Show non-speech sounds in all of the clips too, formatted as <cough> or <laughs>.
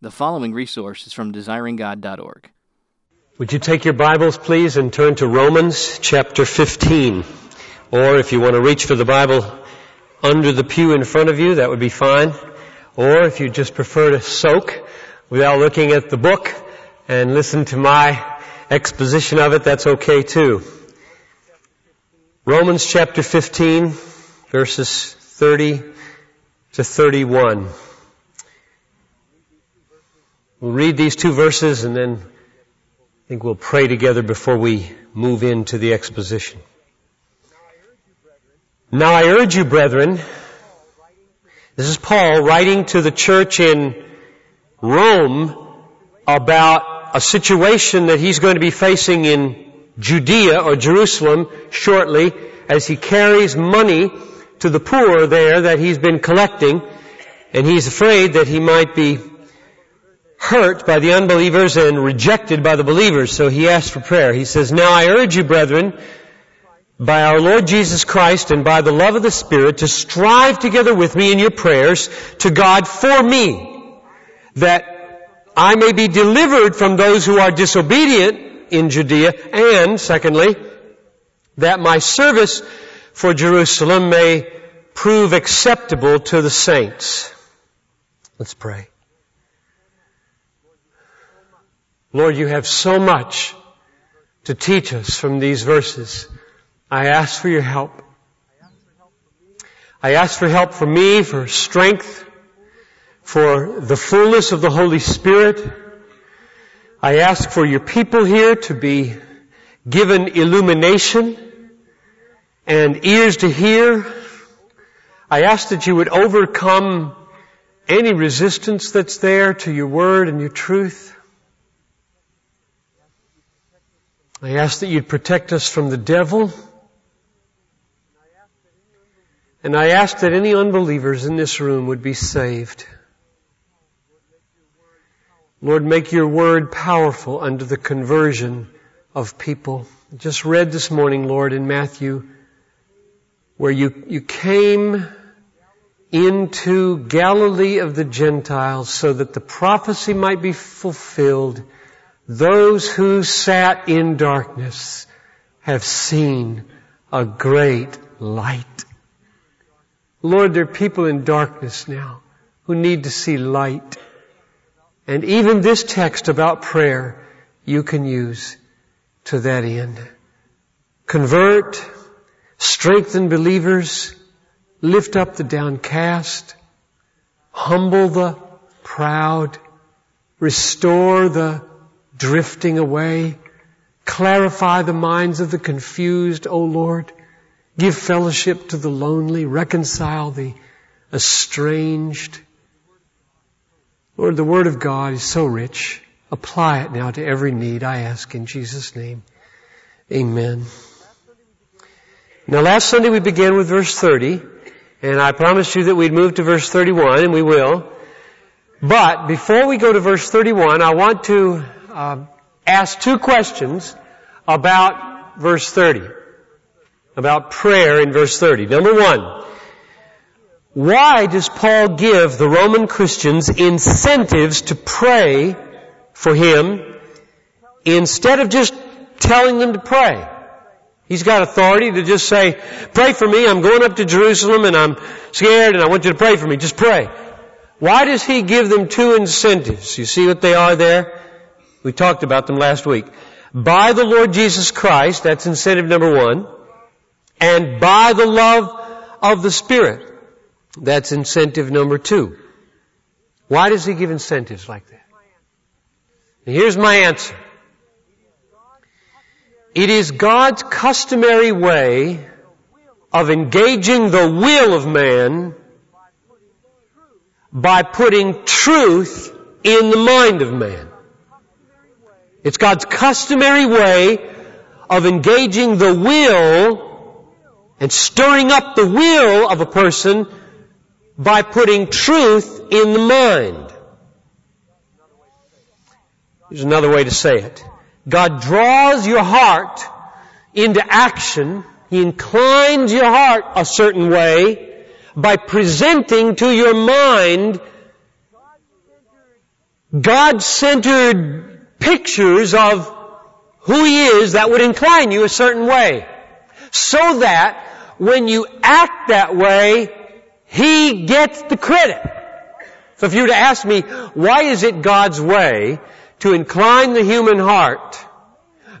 The following resource is from desiringgod.org. Would you take your Bibles, please, and turn to Romans chapter 15? Or if you want to reach for the Bible under the pew in front of you, that would be fine. Or if you just prefer to soak without looking at the book and listen to my exposition of it, that's okay too. Romans chapter 15, verses 30 to 31. We'll read these two verses and then I think we'll pray together before we move into the exposition. Now I urge you, brethren, this is Paul writing to the church in Rome about a situation that he's going to be facing in Judea or Jerusalem shortly as he carries money to the poor there that he's been collecting and he's afraid that he might be hurt by the unbelievers and rejected by the believers. So he asked for prayer. He says, Now I urge you, brethren, by our Lord Jesus Christ and by the love of the Spirit, to strive together with me in your prayers to God for me, that I may be delivered from those who are disobedient in Judea, and secondly, that my service for Jerusalem may prove acceptable to the saints. Let's pray. Lord, you have so much to teach us from these verses. I ask for your help. I ask for help for me, for strength, for the fullness of the Holy Spirit. I ask for your people here to be given illumination and ears to hear. I ask that you would overcome any resistance that's there to your word and your truth. I ask that you'd protect us from the devil. And I ask that any unbelievers in this room would be saved. Lord, make your word powerful under the conversion of people. Just read this morning, Lord, in Matthew, where you, you came into Galilee of the Gentiles so that the prophecy might be fulfilled those who sat in darkness have seen a great light. Lord, there are people in darkness now who need to see light. And even this text about prayer you can use to that end. Convert, strengthen believers, lift up the downcast, humble the proud, restore the drifting away. Clarify the minds of the confused, O Lord. Give fellowship to the lonely. Reconcile the estranged. Lord, the Word of God is so rich. Apply it now to every need, I ask in Jesus' name. Amen. Now last Sunday we began with verse 30, and I promised you that we'd move to verse 31, and we will. But before we go to verse 31, I want to uh, ask two questions about verse 30. About prayer in verse 30. Number one, why does Paul give the Roman Christians incentives to pray for him instead of just telling them to pray? He's got authority to just say, pray for me, I'm going up to Jerusalem and I'm scared and I want you to pray for me. Just pray. Why does he give them two incentives? You see what they are there? We talked about them last week. By the Lord Jesus Christ, that's incentive number one, and by the love of the Spirit, that's incentive number two. Why does he give incentives like that? And here's my answer. It is God's customary way of engaging the will of man by putting truth in the mind of man. It's God's customary way of engaging the will and stirring up the will of a person by putting truth in the mind. Here's another way to say it. God draws your heart into action. He inclines your heart a certain way by presenting to your mind God-centered pictures of who He is that would incline you a certain way. So that when you act that way, He gets the credit. So if you were to ask me, why is it God's way to incline the human heart?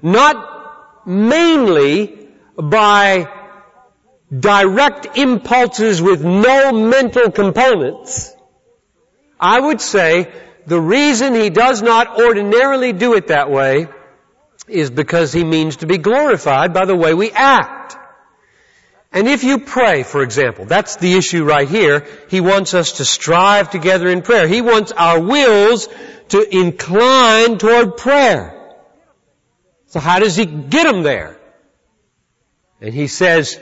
Not mainly by direct impulses with no mental components. I would say the reason he does not ordinarily do it that way is because he means to be glorified by the way we act. And if you pray, for example, that's the issue right here. He wants us to strive together in prayer. He wants our wills to incline toward prayer. So how does he get them there? And he says,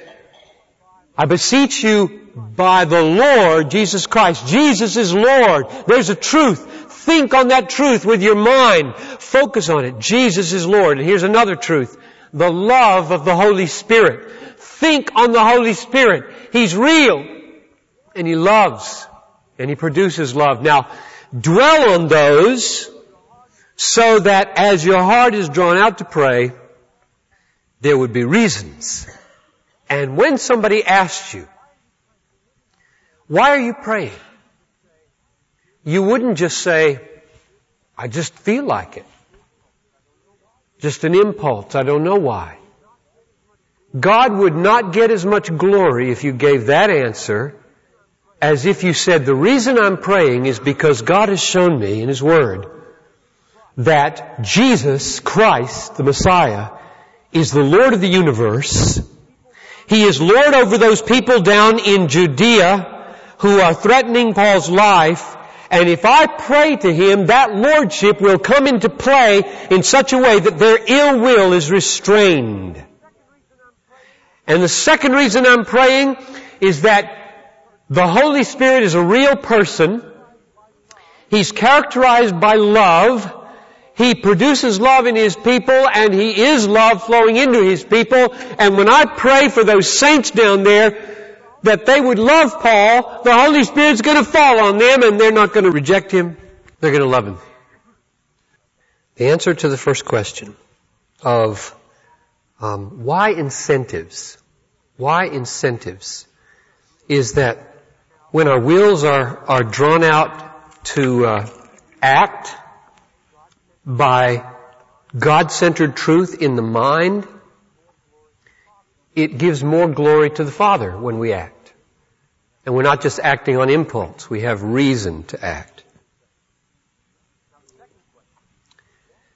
I beseech you by the Lord Jesus Christ. Jesus is Lord. There's a truth. Think on that truth with your mind. Focus on it. Jesus is Lord. And here's another truth. The love of the Holy Spirit. Think on the Holy Spirit. He's real. And He loves. And He produces love. Now, dwell on those so that as your heart is drawn out to pray, there would be reasons. And when somebody asks you, why are you praying? You wouldn't just say, I just feel like it. Just an impulse. I don't know why. God would not get as much glory if you gave that answer as if you said, the reason I'm praying is because God has shown me in His Word that Jesus Christ, the Messiah, is the Lord of the universe. He is Lord over those people down in Judea who are threatening Paul's life. And if I pray to Him, that Lordship will come into play in such a way that their ill will is restrained. And the second reason I'm praying is that the Holy Spirit is a real person. He's characterized by love. He produces love in His people and He is love flowing into His people. And when I pray for those saints down there, that they would love Paul, the Holy Spirit's gonna fall on them and they're not gonna reject Him. They're gonna love Him. The answer to the first question of um, why incentives? Why incentives? Is that when our wills are, are drawn out to uh, act by God-centered truth in the mind, it gives more glory to the Father when we act. And we're not just acting on impulse, we have reason to act.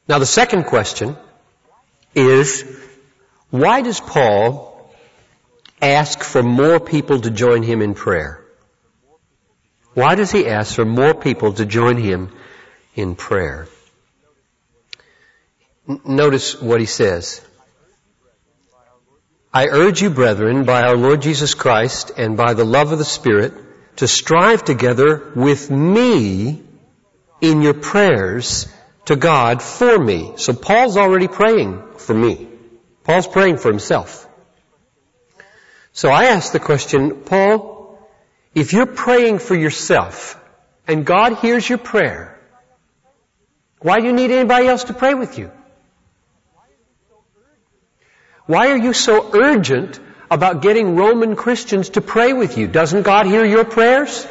Now the second question is, why does Paul ask for more people to join him in prayer? Why does he ask for more people to join him in prayer? Notice what he says. I urge you, brethren, by our Lord Jesus Christ and by the love of the Spirit, to strive together with me in your prayers to God for me. So Paul's already praying for me. Paul's praying for himself. So I ask the question, Paul, if you're praying for yourself and God hears your prayer, why do you need anybody else to pray with you? Why are you so urgent about getting Roman Christians to pray with you? Doesn't God hear your prayers?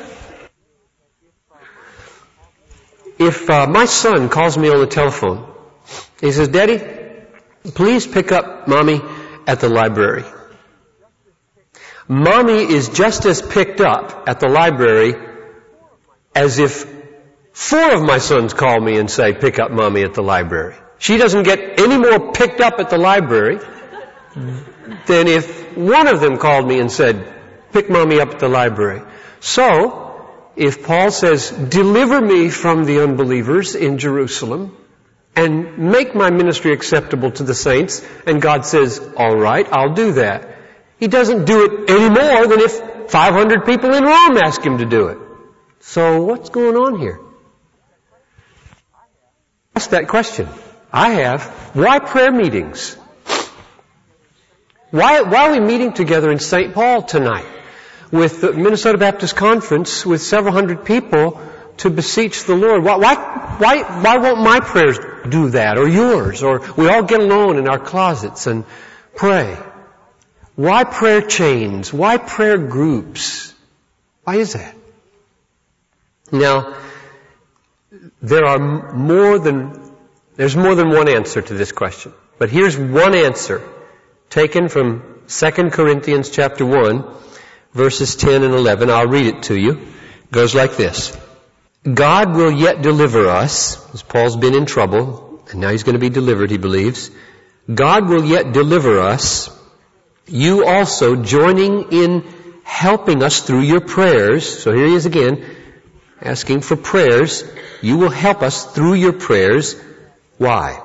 If uh, my son calls me on the telephone, he says, Daddy, please pick up mommy at the library. Mommy is just as picked up at the library as if four of my sons call me and say, pick up mommy at the library. She doesn't get any more picked up at the library than if one of them called me and said, pick mommy up at the library. So, if Paul says, deliver me from the unbelievers in Jerusalem and make my ministry acceptable to the saints, and God says, alright, I'll do that. He doesn't do it any more than if 500 people in Rome ask him to do it. So what's going on here? Ask that question. I have. Why prayer meetings? Why, why are we meeting together in St. Paul tonight with the Minnesota Baptist Conference with several hundred people to beseech the Lord. Why, why, why, why won't my prayers do that or yours? Or we all get alone in our closets and pray. Why prayer chains? Why prayer groups? Why is that? Now, there are more than, there's more than one answer to this question. But here's one answer taken from 2 Corinthians chapter 1, verses 10 and 11. I'll read it to you. It goes like this. God will yet deliver us, as Paul's been in trouble, and now he's going to be delivered, he believes. God will yet deliver us, you also joining in helping us through your prayers. So here he is again, asking for prayers. You will help us through your prayers. Why?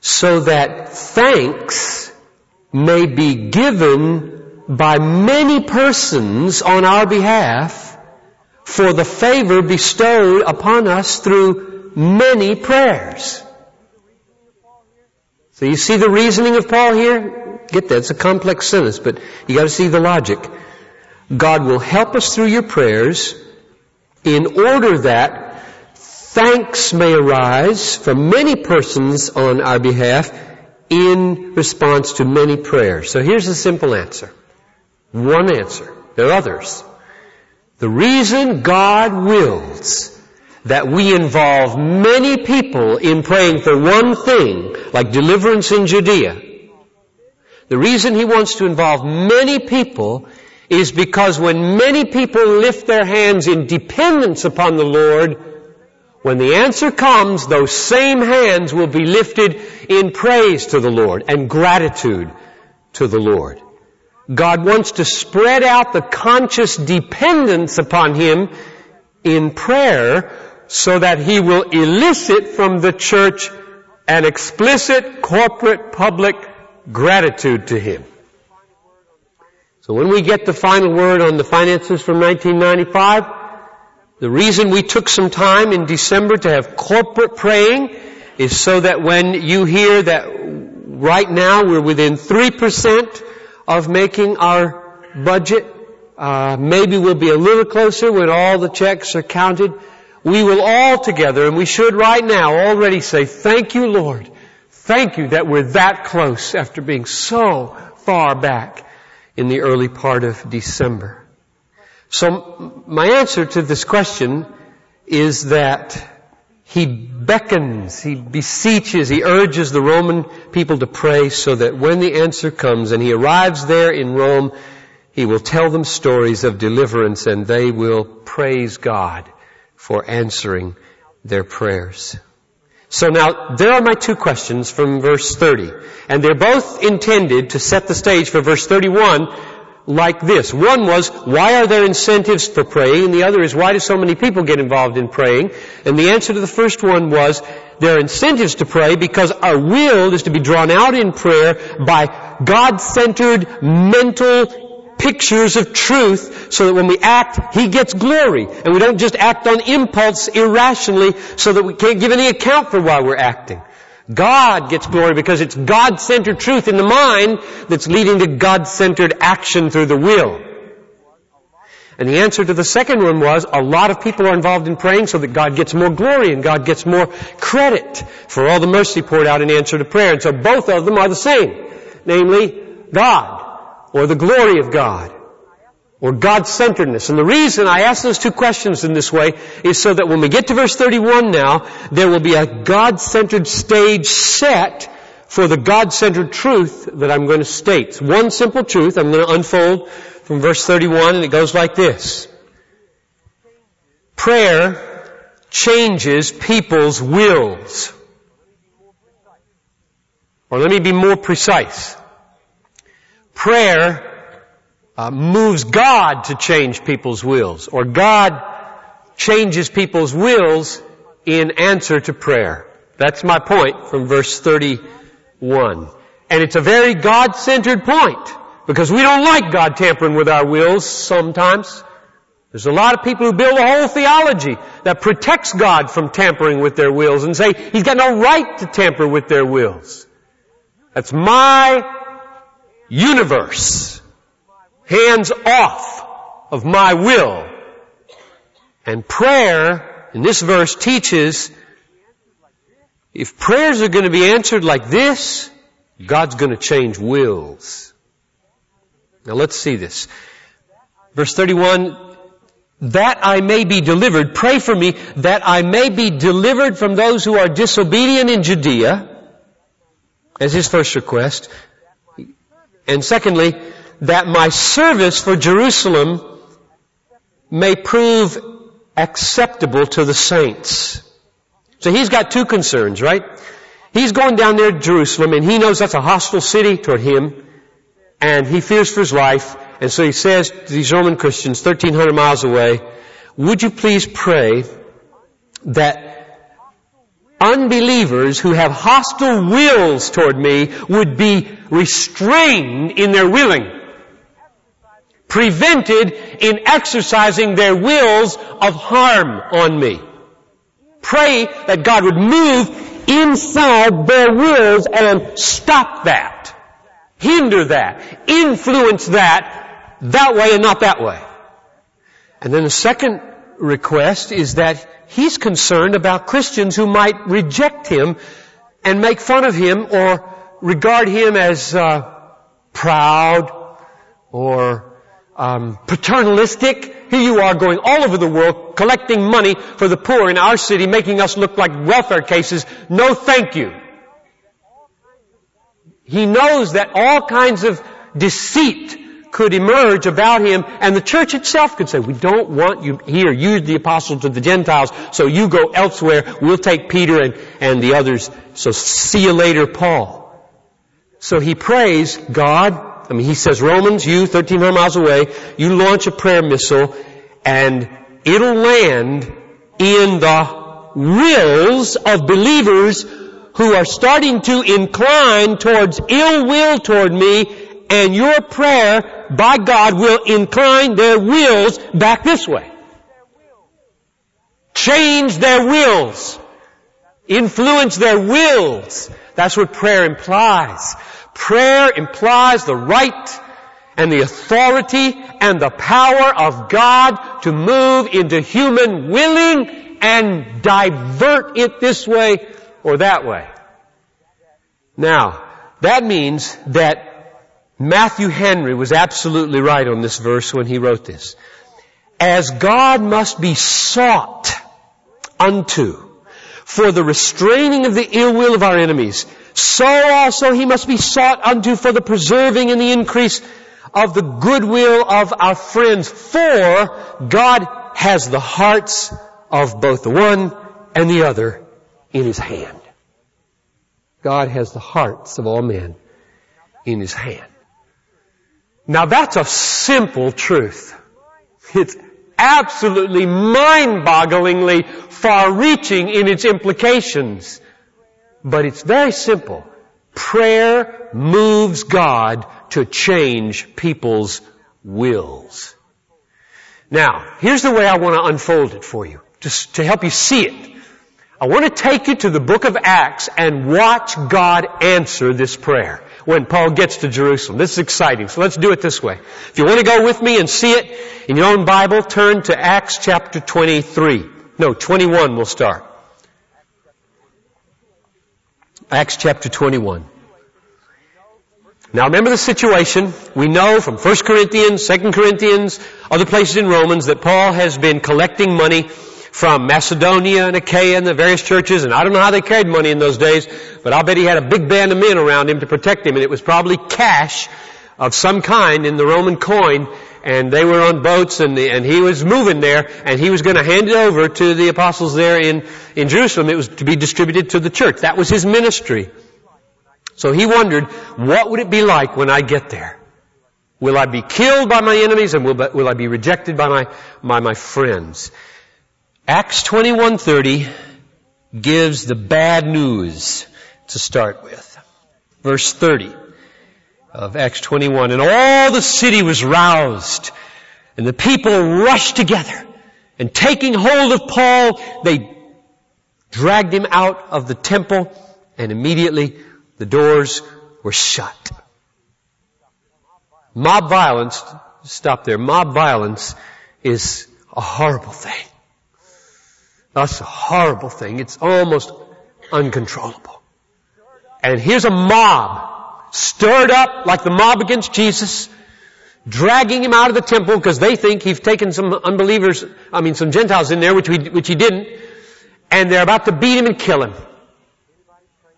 So that thanks may be given by many persons on our behalf for the favor bestowed upon us through many prayers. So you see the reasoning of Paul here? Get that. It's a complex sentence, but you gotta see the logic. God will help us through your prayers in order that thanks may arise from many persons on our behalf in response to many prayers. So here's a simple answer. One answer. There are others. The reason God wills that we involve many people in praying for one thing, like deliverance in Judea, the reason He wants to involve many people is because when many people lift their hands in dependence upon the Lord, when the answer comes, those same hands will be lifted in praise to the Lord and gratitude to the Lord. God wants to spread out the conscious dependence upon Him in prayer so that He will elicit from the church an explicit corporate public gratitude to Him. So when we get the final word on the finances from 1995, the reason we took some time in December to have corporate praying is so that when you hear that right now we're within 3% of making our budget. Uh, maybe we'll be a little closer when all the checks are counted. We will all together, and we should right now already say, thank you, Lord. Thank you that we're that close after being so far back in the early part of December. So my answer to this question is that he beckons, he beseeches, he urges the Roman people to pray so that when the answer comes and he arrives there in Rome, he will tell them stories of deliverance and they will praise God for answering their prayers. So now, there are my two questions from verse 30. And they're both intended to set the stage for verse 31 like this. One was, why are there incentives for praying? And the other is, why do so many people get involved in praying? And the answer to the first one was, there are incentives to pray because our will is to be drawn out in prayer by God-centered mental pictures of truth so that when we act, He gets glory. And we don't just act on impulse irrationally so that we can't give any account for why we're acting. God gets glory because it's God-centered truth in the mind that's leading to God-centered action through the will. And the answer to the second one was a lot of people are involved in praying so that God gets more glory and God gets more credit for all the mercy poured out in answer to prayer. And so both of them are the same. Namely, God or the glory of God or God-centeredness. And the reason I ask those two questions in this way is so that when we get to verse 31 now, there will be a God-centered stage set for the God-centered truth that I'm going to state. One simple truth I'm going to unfold from verse 31 and it goes like this. Prayer changes people's wills. Or let me be more precise. Prayer uh, moves God to change people's wills, or God changes people's wills in answer to prayer. That's my point from verse 31. And it's a very God-centered point, because we don't like God tampering with our wills sometimes. There's a lot of people who build a whole theology that protects God from tampering with their wills and say He's got no right to tamper with their wills. That's my universe hands off of my will. And prayer in this verse teaches if prayers are going to be answered like this, God's going to change wills. Now let's see this. Verse 31, that I may be delivered, pray for me, that I may be delivered from those who are disobedient in Judea, as his first request. And secondly, that my service for Jerusalem may prove acceptable to the saints. So he's got two concerns, right? He's going down there to Jerusalem and he knows that's a hostile city toward him and he fears for his life and so he says to these Roman Christians 1300 miles away, would you please pray that unbelievers who have hostile wills toward me would be restrained in their willing prevented in exercising their wills of harm on me. Pray that God would move inside their wills and stop that. Hinder that. Influence that that way and not that way. And then the second request is that he's concerned about Christians who might reject him and make fun of him or regard him as uh, proud or um, paternalistic. Here you are going all over the world collecting money for the poor in our city, making us look like welfare cases. No thank you. He knows that all kinds of deceit could emerge about him and the church itself could say, we don't want you here. Use the apostle to the Gentiles, so you go elsewhere. We'll take Peter and, and the others. So see you later, Paul. So he prays, God, I mean, he says, Romans, you, 1300 miles away, you launch a prayer missile and it'll land in the wills of believers who are starting to incline towards ill will toward me and your prayer by God will incline their wills back this way. Change their wills. Influence their wills. That's what prayer implies. Prayer implies the right and the authority and the power of God to move into human willing and divert it this way or that way. Now, that means that Matthew Henry was absolutely right on this verse when he wrote this. As God must be sought unto for the restraining of the ill will of our enemies, so also he must be sought unto for the preserving and the increase of the goodwill of our friends. For God has the hearts of both the one and the other in his hand. God has the hearts of all men in his hand. Now that's a simple truth. It's absolutely mind-bogglingly far-reaching in its implications. But it's very simple. Prayer moves God to change people's wills. Now, here's the way I want to unfold it for you, just to help you see it. I want to take you to the book of Acts and watch God answer this prayer when Paul gets to Jerusalem. This is exciting. So let's do it this way. If you want to go with me and see it in your own Bible, turn to Acts chapter 23. No, 21 we'll start. Acts chapter 21. Now remember the situation. We know from 1 Corinthians, 2 Corinthians, other places in Romans that Paul has been collecting money from Macedonia and Achaia and the various churches, and I don't know how they carried money in those days, but I'll bet he had a big band of men around him to protect him, and it was probably cash of some kind in the Roman coin, and they were on boats and, the, and he was moving there and he was going to hand it over to the apostles there in, in Jerusalem. It was to be distributed to the church. That was his ministry. So he wondered, what would it be like when I get there? Will I be killed by my enemies and will, will I be rejected by my, by my friends? Acts 21.30 gives the bad news to start with. Verse 30 of Acts 21. And all the city was roused, and the people rushed together, and taking hold of Paul, they dragged him out of the temple, and immediately the doors were shut. Mob violence, stop there, mob violence is a horrible thing. That's a horrible thing. It's almost uncontrollable. And here's a mob stirred up like the mob against Jesus, dragging him out of the temple because they think he's taken some unbelievers, I mean some Gentiles in there, which, we, which he didn't, and they're about to beat him and kill him.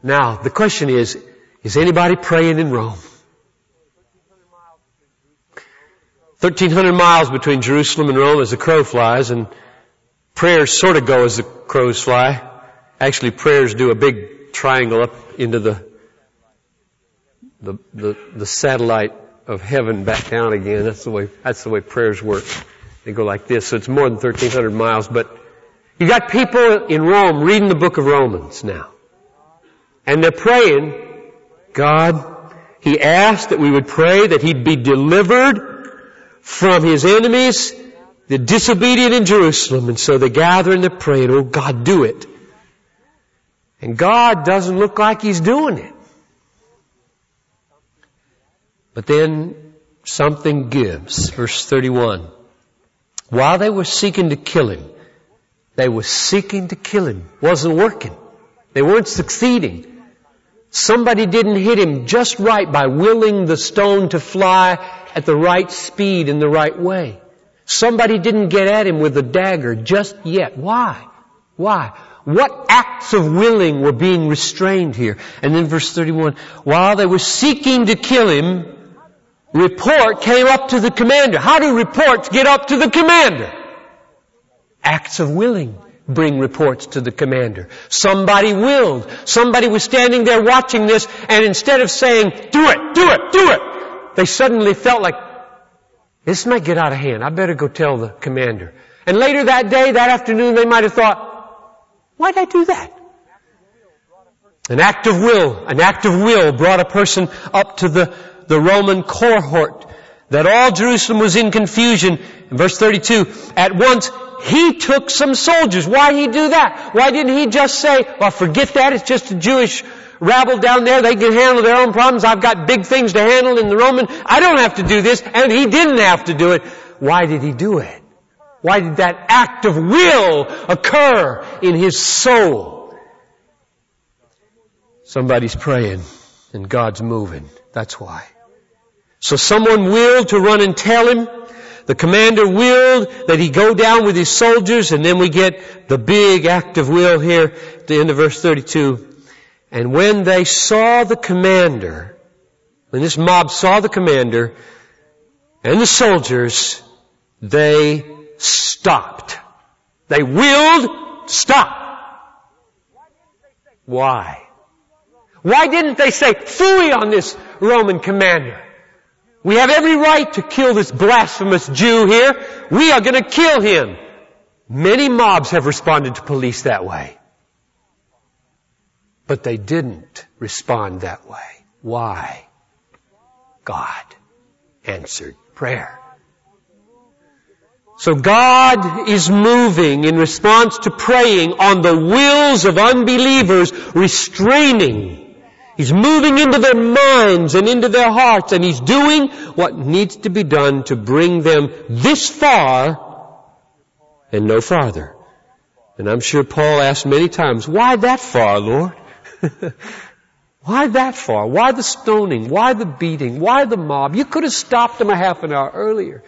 Now, the question is, is anybody praying in Rome? 1300 miles between Jerusalem and Rome as the crow flies, and prayers sort of go as the crows fly. Actually, prayers do a big triangle up into the, the, the, the satellite of heaven back down again. That's the way, that's the way prayers work. They go like this, so it's more than 1300 miles, but you got people in Rome reading the book of Romans now. And they're praying, God, He asked that we would pray that He'd be delivered from his enemies, the disobedient in Jerusalem. And so they gather and they're praying, oh God, do it. And God doesn't look like he's doing it. But then something gives. Verse 31. While they were seeking to kill him, they were seeking to kill him. Wasn't working. They weren't succeeding. Somebody didn't hit him just right by willing the stone to fly at the right speed in the right way. Somebody didn't get at him with a dagger just yet. Why? Why? What acts of willing were being restrained here? And then verse 31, while they were seeking to kill him, report came up to the commander. How do reports get up to the commander? Acts of willing bring reports to the commander. Somebody willed. Somebody was standing there watching this and instead of saying, do it, do it, do it, they suddenly felt like, this might get out of hand. I better go tell the commander. And later that day, that afternoon, they might have thought, why'd I do that? An act of will, an act of will brought a person up to the, the Roman cohort that all Jerusalem was in confusion. In verse 32, at once he took some soldiers. Why he do that? Why didn't he just say, well forget that, it's just a Jewish rabble down there, they can handle their own problems. I've got big things to handle in the Roman. I don't have to do this. And he didn't have to do it. Why did he do it? Why did that act of will occur in his soul? Somebody's praying and God's moving. That's why. So someone willed to run and tell him. The commander willed that he go down with his soldiers and then we get the big act of will here at the end of verse 32. And when they saw the commander, when this mob saw the commander and the soldiers, they stopped. They willed stop. Why? Why didn't they say, fooey on this Roman commander? We have every right to kill this blasphemous Jew here. We are going to kill him. Many mobs have responded to police that way. But they didn't respond that way. Why? God answered prayer. So God is moving in response to praying on the wills of unbelievers, restraining. He's moving into their minds and into their hearts and He's doing what needs to be done to bring them this far and no farther. And I'm sure Paul asked many times, why that far, Lord? <laughs> Why that far? Why the stoning? Why the beating? Why the mob? You could have stopped them a half an hour earlier.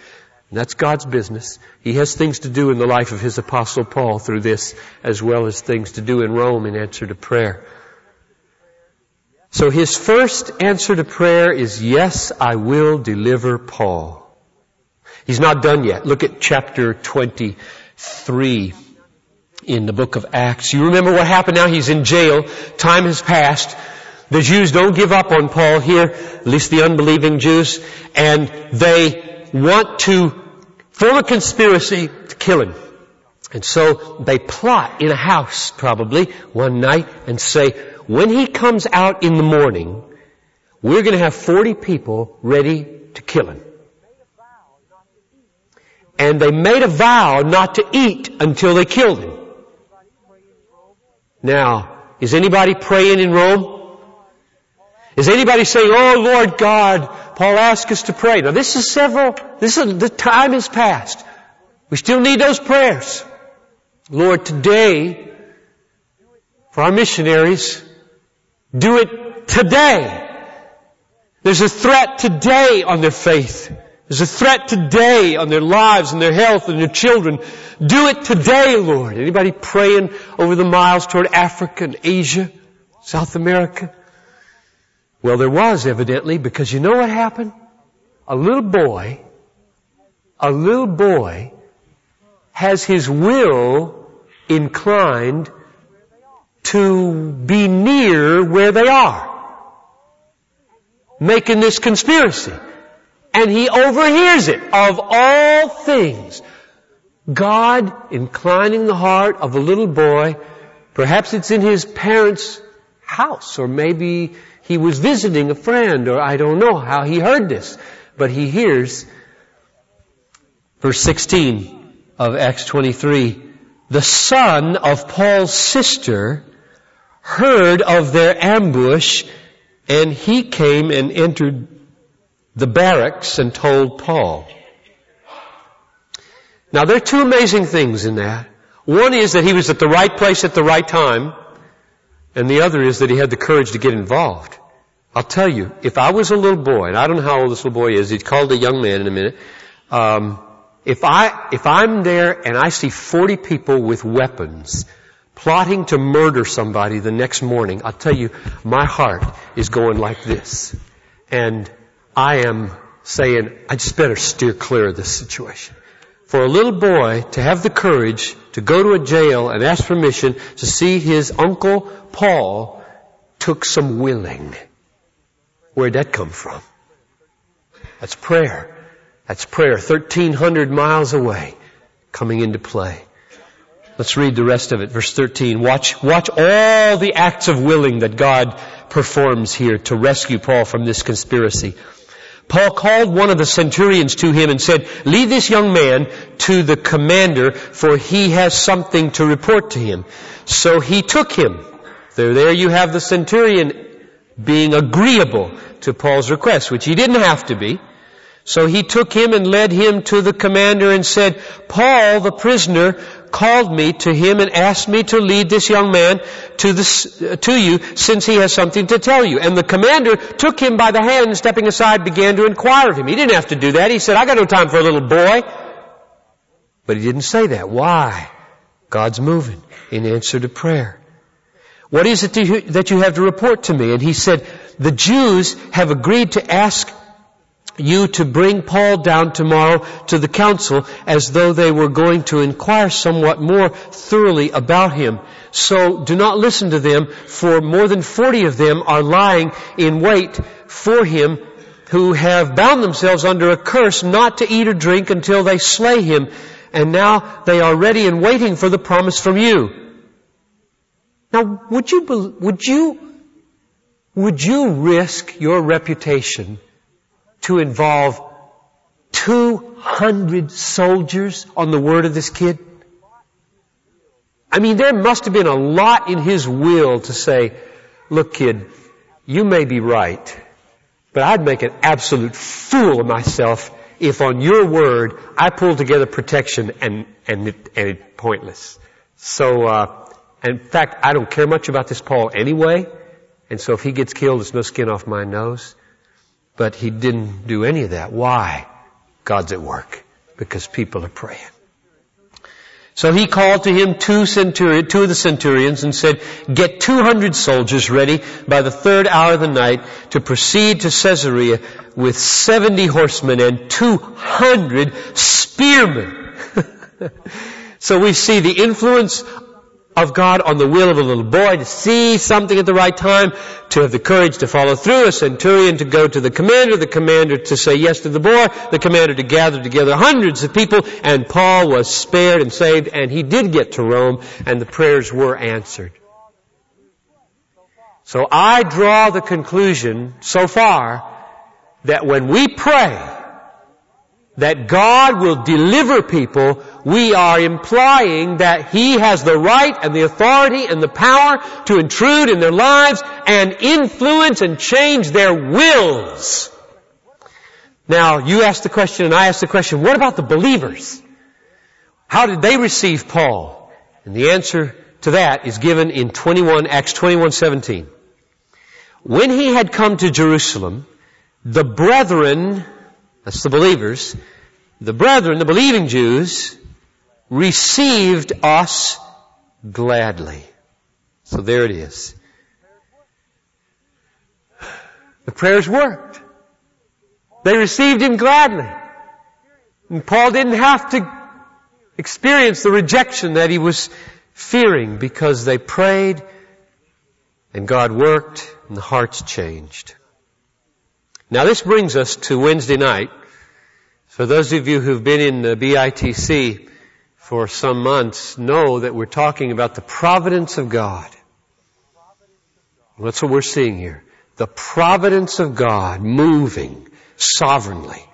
And that's God's business. He has things to do in the life of his apostle Paul through this, as well as things to do in Rome in answer to prayer. So his first answer to prayer is, yes, I will deliver Paul. He's not done yet. Look at chapter 23 in the book of Acts. You remember what happened now? He's in jail. Time has passed. The Jews don't give up on Paul here, at least the unbelieving Jews, and they want to form a conspiracy to kill him. And so they plot in a house probably one night and say, when he comes out in the morning, we're going to have 40 people ready to kill him. And they made a vow not to eat until they killed him. Now, is anybody praying in Rome? Is anybody saying, Oh Lord God, Paul asked us to pray. Now this is several, this is, the time has passed. We still need those prayers. Lord, today, for our missionaries, do it today. There's a threat today on their faith. There's a threat today on their lives and their health and their children. Do it today, Lord. Anybody praying over the miles toward Africa and Asia, South America? Well, there was evidently because you know what happened? A little boy, a little boy has his will inclined to be near where they are. Making this conspiracy. And he overhears it. Of all things, God inclining the heart of a little boy, perhaps it's in his parents' house, or maybe he was visiting a friend, or I don't know how he heard this, but he hears verse 16 of Acts 23, the son of Paul's sister heard of their ambush and he came and entered the barracks and told Paul. Now there are two amazing things in that. One is that he was at the right place at the right time. And the other is that he had the courage to get involved. I'll tell you, if I was a little boy, and I don't know how old this little boy is, he's called a young man in a minute, um, if I, if I'm there and I see 40 people with weapons plotting to murder somebody the next morning, I'll tell you, my heart is going like this. And I am saying, I just better steer clear of this situation. For a little boy to have the courage to go to a jail and ask permission to see his uncle Paul took some willing. Where'd that come from? That's prayer. That's prayer. 1300 miles away coming into play. Let's read the rest of it. Verse 13. Watch, watch all the acts of willing that God performs here to rescue Paul from this conspiracy. Paul called one of the centurions to him and said, lead this young man to the commander for he has something to report to him. So he took him. There, there you have the centurion being agreeable to Paul's request, which he didn't have to be. So he took him and led him to the commander and said, Paul, the prisoner, called me to him and asked me to lead this young man to, the, to you since he has something to tell you. And the commander took him by the hand and stepping aside began to inquire of him. He didn't have to do that. He said, I got no time for a little boy. But he didn't say that. Why? God's moving in answer to prayer. What is it that you have to report to me? And he said, the Jews have agreed to ask you to bring Paul down tomorrow to the council as though they were going to inquire somewhat more thoroughly about him. So do not listen to them, for more than 40 of them are lying in wait for him who have bound themselves under a curse not to eat or drink until they slay him. And now they are ready and waiting for the promise from you. Now, would you, would you, would you risk your reputation to involve 200 soldiers on the word of this kid? I mean, there must have been a lot in his will to say, look kid, you may be right, but I'd make an absolute fool of myself if on your word I pull together protection and, and, it, and it's pointless. So, uh, in fact, I don't care much about this Paul anyway, and so if he gets killed, it's no skin off my nose. But he didn't do any of that. Why? God's at work. Because people are praying. So he called to him two, centurion, two of the centurions and said, get 200 soldiers ready by the third hour of the night to proceed to Caesarea with 70 horsemen and 200 spearmen. <laughs> so we see the influence of God on the will of a little boy to see something at the right time, to have the courage to follow through, a centurion to go to the commander, the commander to say yes to the boy, the commander to gather together hundreds of people, and Paul was spared and saved, and he did get to Rome, and the prayers were answered. So I draw the conclusion so far that when we pray, that God will deliver people, we are implying that He has the right and the authority and the power to intrude in their lives and influence and change their wills. Now, you ask the question and I ask the question, what about the believers? How did they receive Paul? And the answer to that is given in 21, Acts 21, 17. When he had come to Jerusalem, the brethren, that's the believers, the brethren, the believing Jews, received us gladly. So there it is. The prayers worked. They received him gladly. And Paul didn't have to experience the rejection that he was fearing because they prayed and God worked and the hearts changed. Now this brings us to Wednesday night. For those of you who've been in the BITC for some months know that we're talking about the providence of God. That's what we're seeing here. The providence of God moving sovereignly,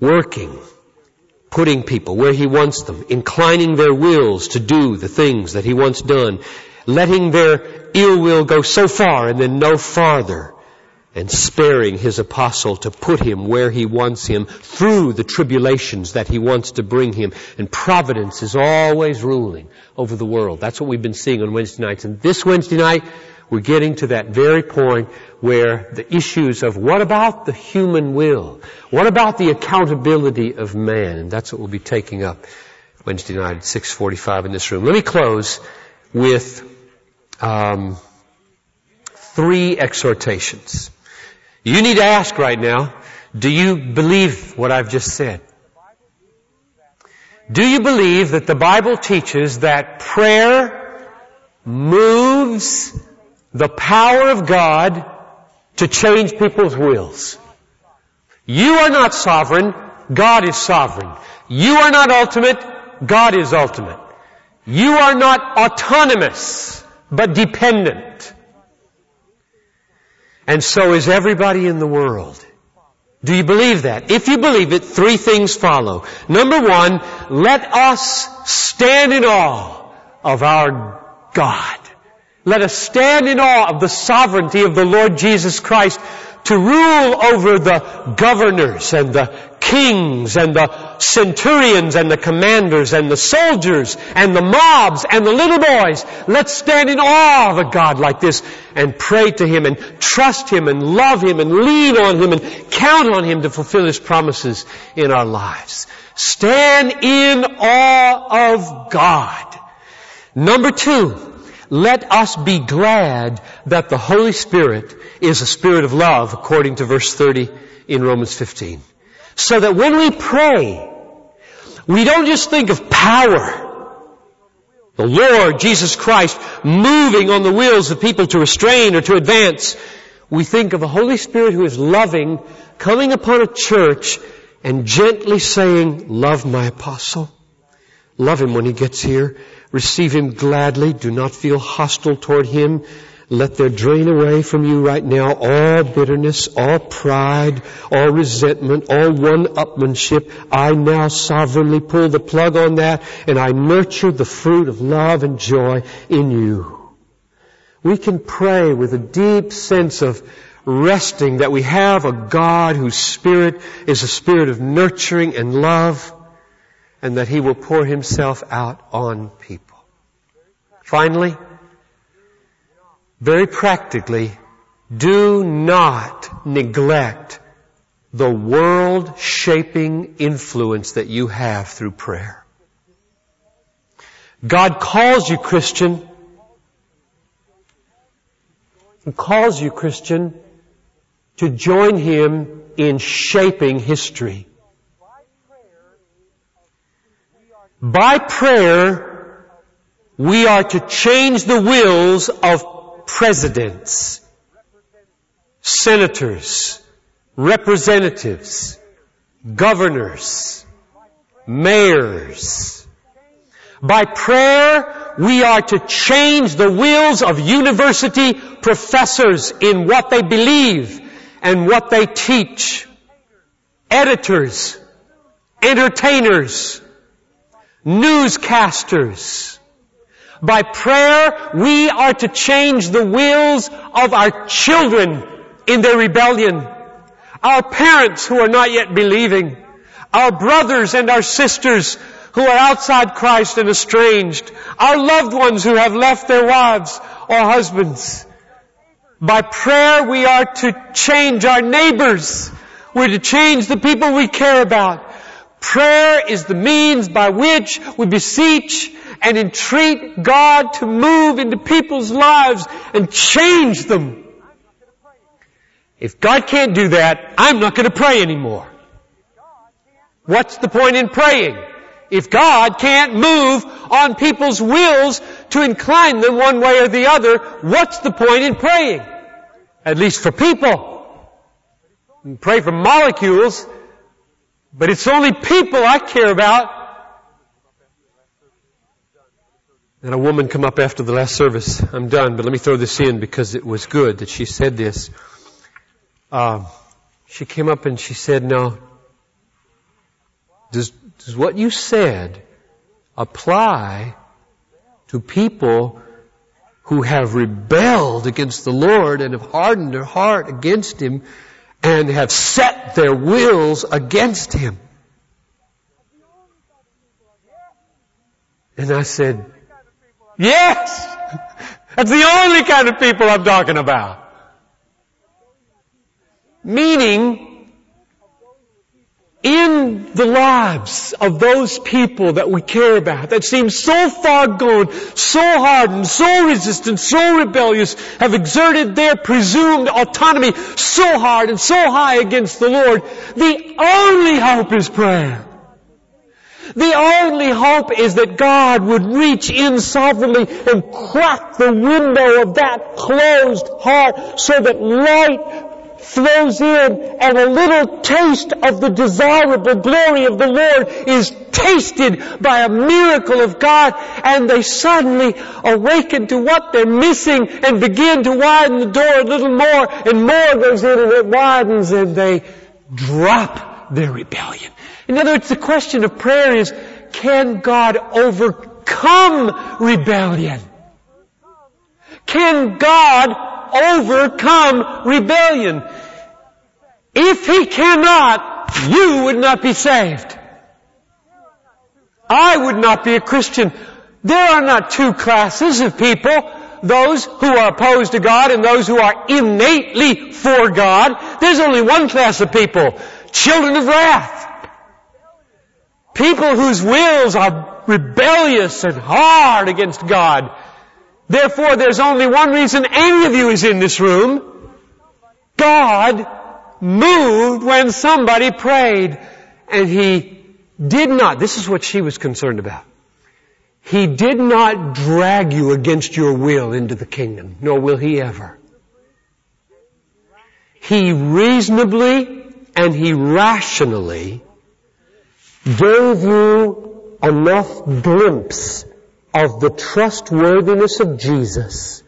working, putting people where He wants them, inclining their wills to do the things that He wants done, letting their ill will go so far and then no farther, and sparing His apostle to put him where He wants him through the tribulations that He wants to bring him. And providence is always ruling over the world. That's what we've been seeing on Wednesday nights. And this Wednesday night, we're getting to that very point where the issues of what about the human will? What about the accountability of man? And that's what we'll be taking up Wednesday night at 645 in this room. Let me close with um, three exhortations. You need to ask right now, do you believe what I've just said? Do you believe that the Bible teaches that prayer moves the power of God to change people's wills. You are not sovereign, God is sovereign. You are not ultimate, God is ultimate. You are not autonomous, but dependent. And so is everybody in the world. Do you believe that? If you believe it, three things follow. Number one, let us stand in awe of our God. Let us stand in awe of the sovereignty of the Lord Jesus Christ to rule over the governors and the kings and the centurions and the commanders and the soldiers and the mobs and the little boys. Let's stand in awe of a God like this and pray to Him and trust Him and love Him and lean on Him and count on Him to fulfill His promises in our lives. Stand in awe of God. Number two, let us be glad that the Holy Spirit is a spirit of love, according to verse 30 in Romans 15. So that when we pray, we don't just think of power. The Lord, Jesus Christ, moving on the wills of people to restrain or to advance. We think of a Holy Spirit who is loving, coming upon a church and gently saying, love my apostle. Love him when he gets here. Receive him gladly. Do not feel hostile toward him. Let there drain away from you right now all bitterness, all pride, all resentment, all one-upmanship. I now sovereignly pull the plug on that and I nurture the fruit of love and joy in you. We can pray with a deep sense of resting that we have a God whose spirit is a spirit of nurturing and love and that He will pour Himself out on people. Finally, very practically, do not neglect the world shaping influence that you have through prayer. God calls you Christian. He calls you Christian to join Him in shaping history. By prayer, we are to change the wills of presidents, senators, representatives, governors, mayors. By prayer, we are to change the wills of university professors in what they believe and what they teach. Editors, entertainers, newscasters. By prayer, we are to change the wills of our children in their rebellion, our parents who are not yet believing, our brothers and our sisters who are outside Christ and estranged, our loved ones who have left their wives or husbands. By prayer we are to change our neighbors. We're to change the people we care about. Prayer is the means by which we beseech and entreat God to move into people's lives and change them. If God can't do that, I'm not going to pray anymore. What's the point in praying? If God can't move on people's wills to incline them one way or the other, what's the point in praying? At least for people. Pray for molecules, but it's only people I care about. And a woman come up after the last service. I'm done, but let me throw this in because it was good that she said this. Uh, she came up and she said, "Now, does does what you said apply to people who have rebelled against the Lord and have hardened their heart against Him and have set their wills against Him? And I said, yes! That's the only kind of people I'm talking about. Meaning, in the lives of those people that we care about, that seem so far gone, so hardened, so resistant, so rebellious, have exerted their presumed autonomy so hard and so high against the Lord, the only hope is prayer. The only hope is that God would reach in sovereignly and crack the window of that closed heart so that light flows in and a little taste of the desirable glory of the Lord is tasted by a miracle of God and they suddenly awaken to what they're missing and begin to widen the door a little more and more goes in and it widens and they drop their rebellion. In other words, the question of prayer is, can God overcome rebellion? Can God overcome rebellion. If he cannot, you would not be saved. I would not be a Christian. There are not two classes of people. Those who are opposed to God and those who are innately for God. There's only one class of people. Children of wrath. People whose wills are rebellious and hard against God. Therefore, there's only one reason any of you is in this room. God moved when somebody prayed. And He did not, this is what she was concerned about. He did not drag you against your will into the kingdom, nor will He ever. He reasonably and He rationally gave you enough glimpse of the trustworthiness of Jesus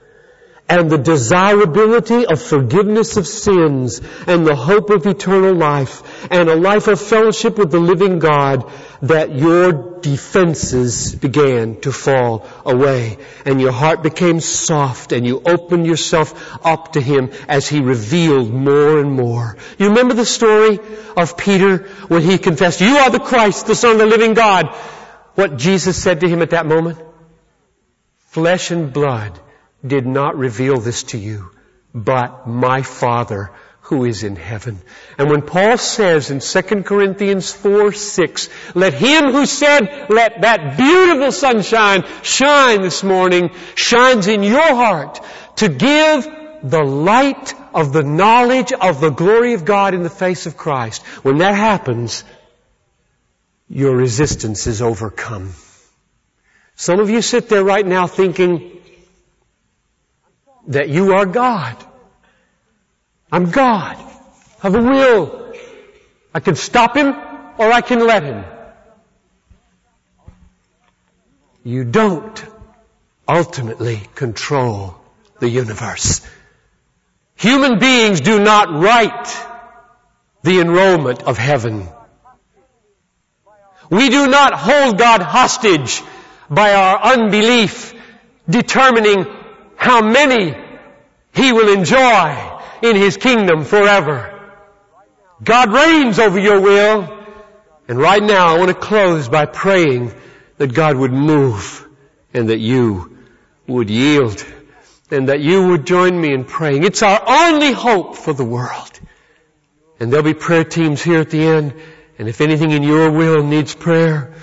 and the desirability of forgiveness of sins and the hope of eternal life and a life of fellowship with the living God that your defenses began to fall away and your heart became soft and you opened yourself up to Him as He revealed more and more. You remember the story of Peter when he confessed, you are the Christ, the Son of the living God. What Jesus said to him at that moment? Flesh and blood did not reveal this to you, but my Father who is in heaven. And when Paul says in 2 Corinthians 4, 6, let him who said, let that beautiful sunshine shine this morning, shines in your heart to give the light of the knowledge of the glory of God in the face of Christ. When that happens, your resistance is overcome. Some of you sit there right now thinking that you are God. I'm God. I have a will. I can stop him or I can let him. You don't ultimately control the universe. Human beings do not write the enrollment of heaven. We do not hold God hostage by our unbelief determining how many He will enjoy in His kingdom forever. God reigns over your will. And right now I want to close by praying that God would move and that you would yield and that you would join me in praying. It's our only hope for the world. And there'll be prayer teams here at the end. And if anything in your will needs prayer,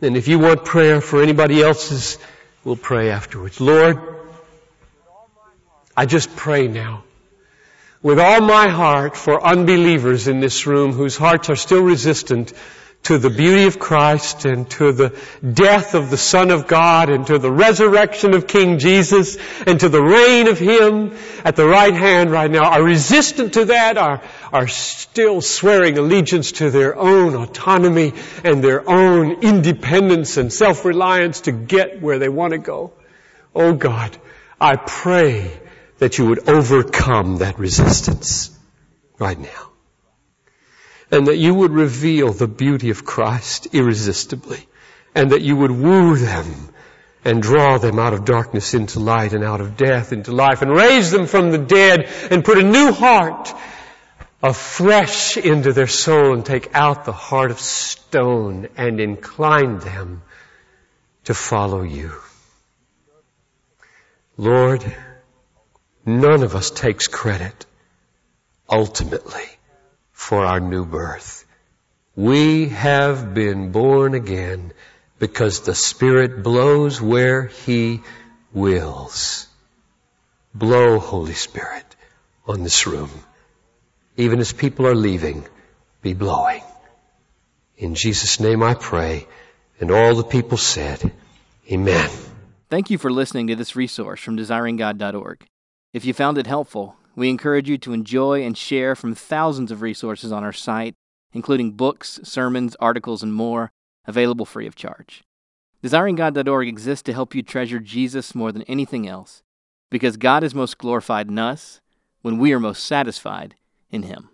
and if you want prayer for anybody else's, we'll pray afterwards. Lord, I just pray now with all my heart for unbelievers in this room whose hearts are still resistant to the beauty of Christ and to the death of the Son of God and to the resurrection of King Jesus and to the reign of Him at the right hand right now are resistant to that, are, are still swearing allegiance to their own autonomy and their own independence and self-reliance to get where they want to go. Oh God, I pray that you would overcome that resistance right now and that you would reveal the beauty of Christ irresistibly, and that you would woo them and draw them out of darkness into light and out of death into life and raise them from the dead and put a new heart of flesh into their soul and take out the heart of stone and incline them to follow you. Lord, none of us takes credit ultimately for our new birth. We have been born again because the Spirit blows where He wills. Blow, Holy Spirit, on this room. Even as people are leaving, be blowing. In Jesus' name I pray, and all the people said, Amen. Thank you for listening to this resource from desiringgod.org. If you found it helpful, we encourage you to enjoy and share from thousands of resources on our site, including books, sermons, articles, and more, available free of charge. DesiringGod.org exists to help you treasure Jesus more than anything else, because God is most glorified in us when we are most satisfied in Him.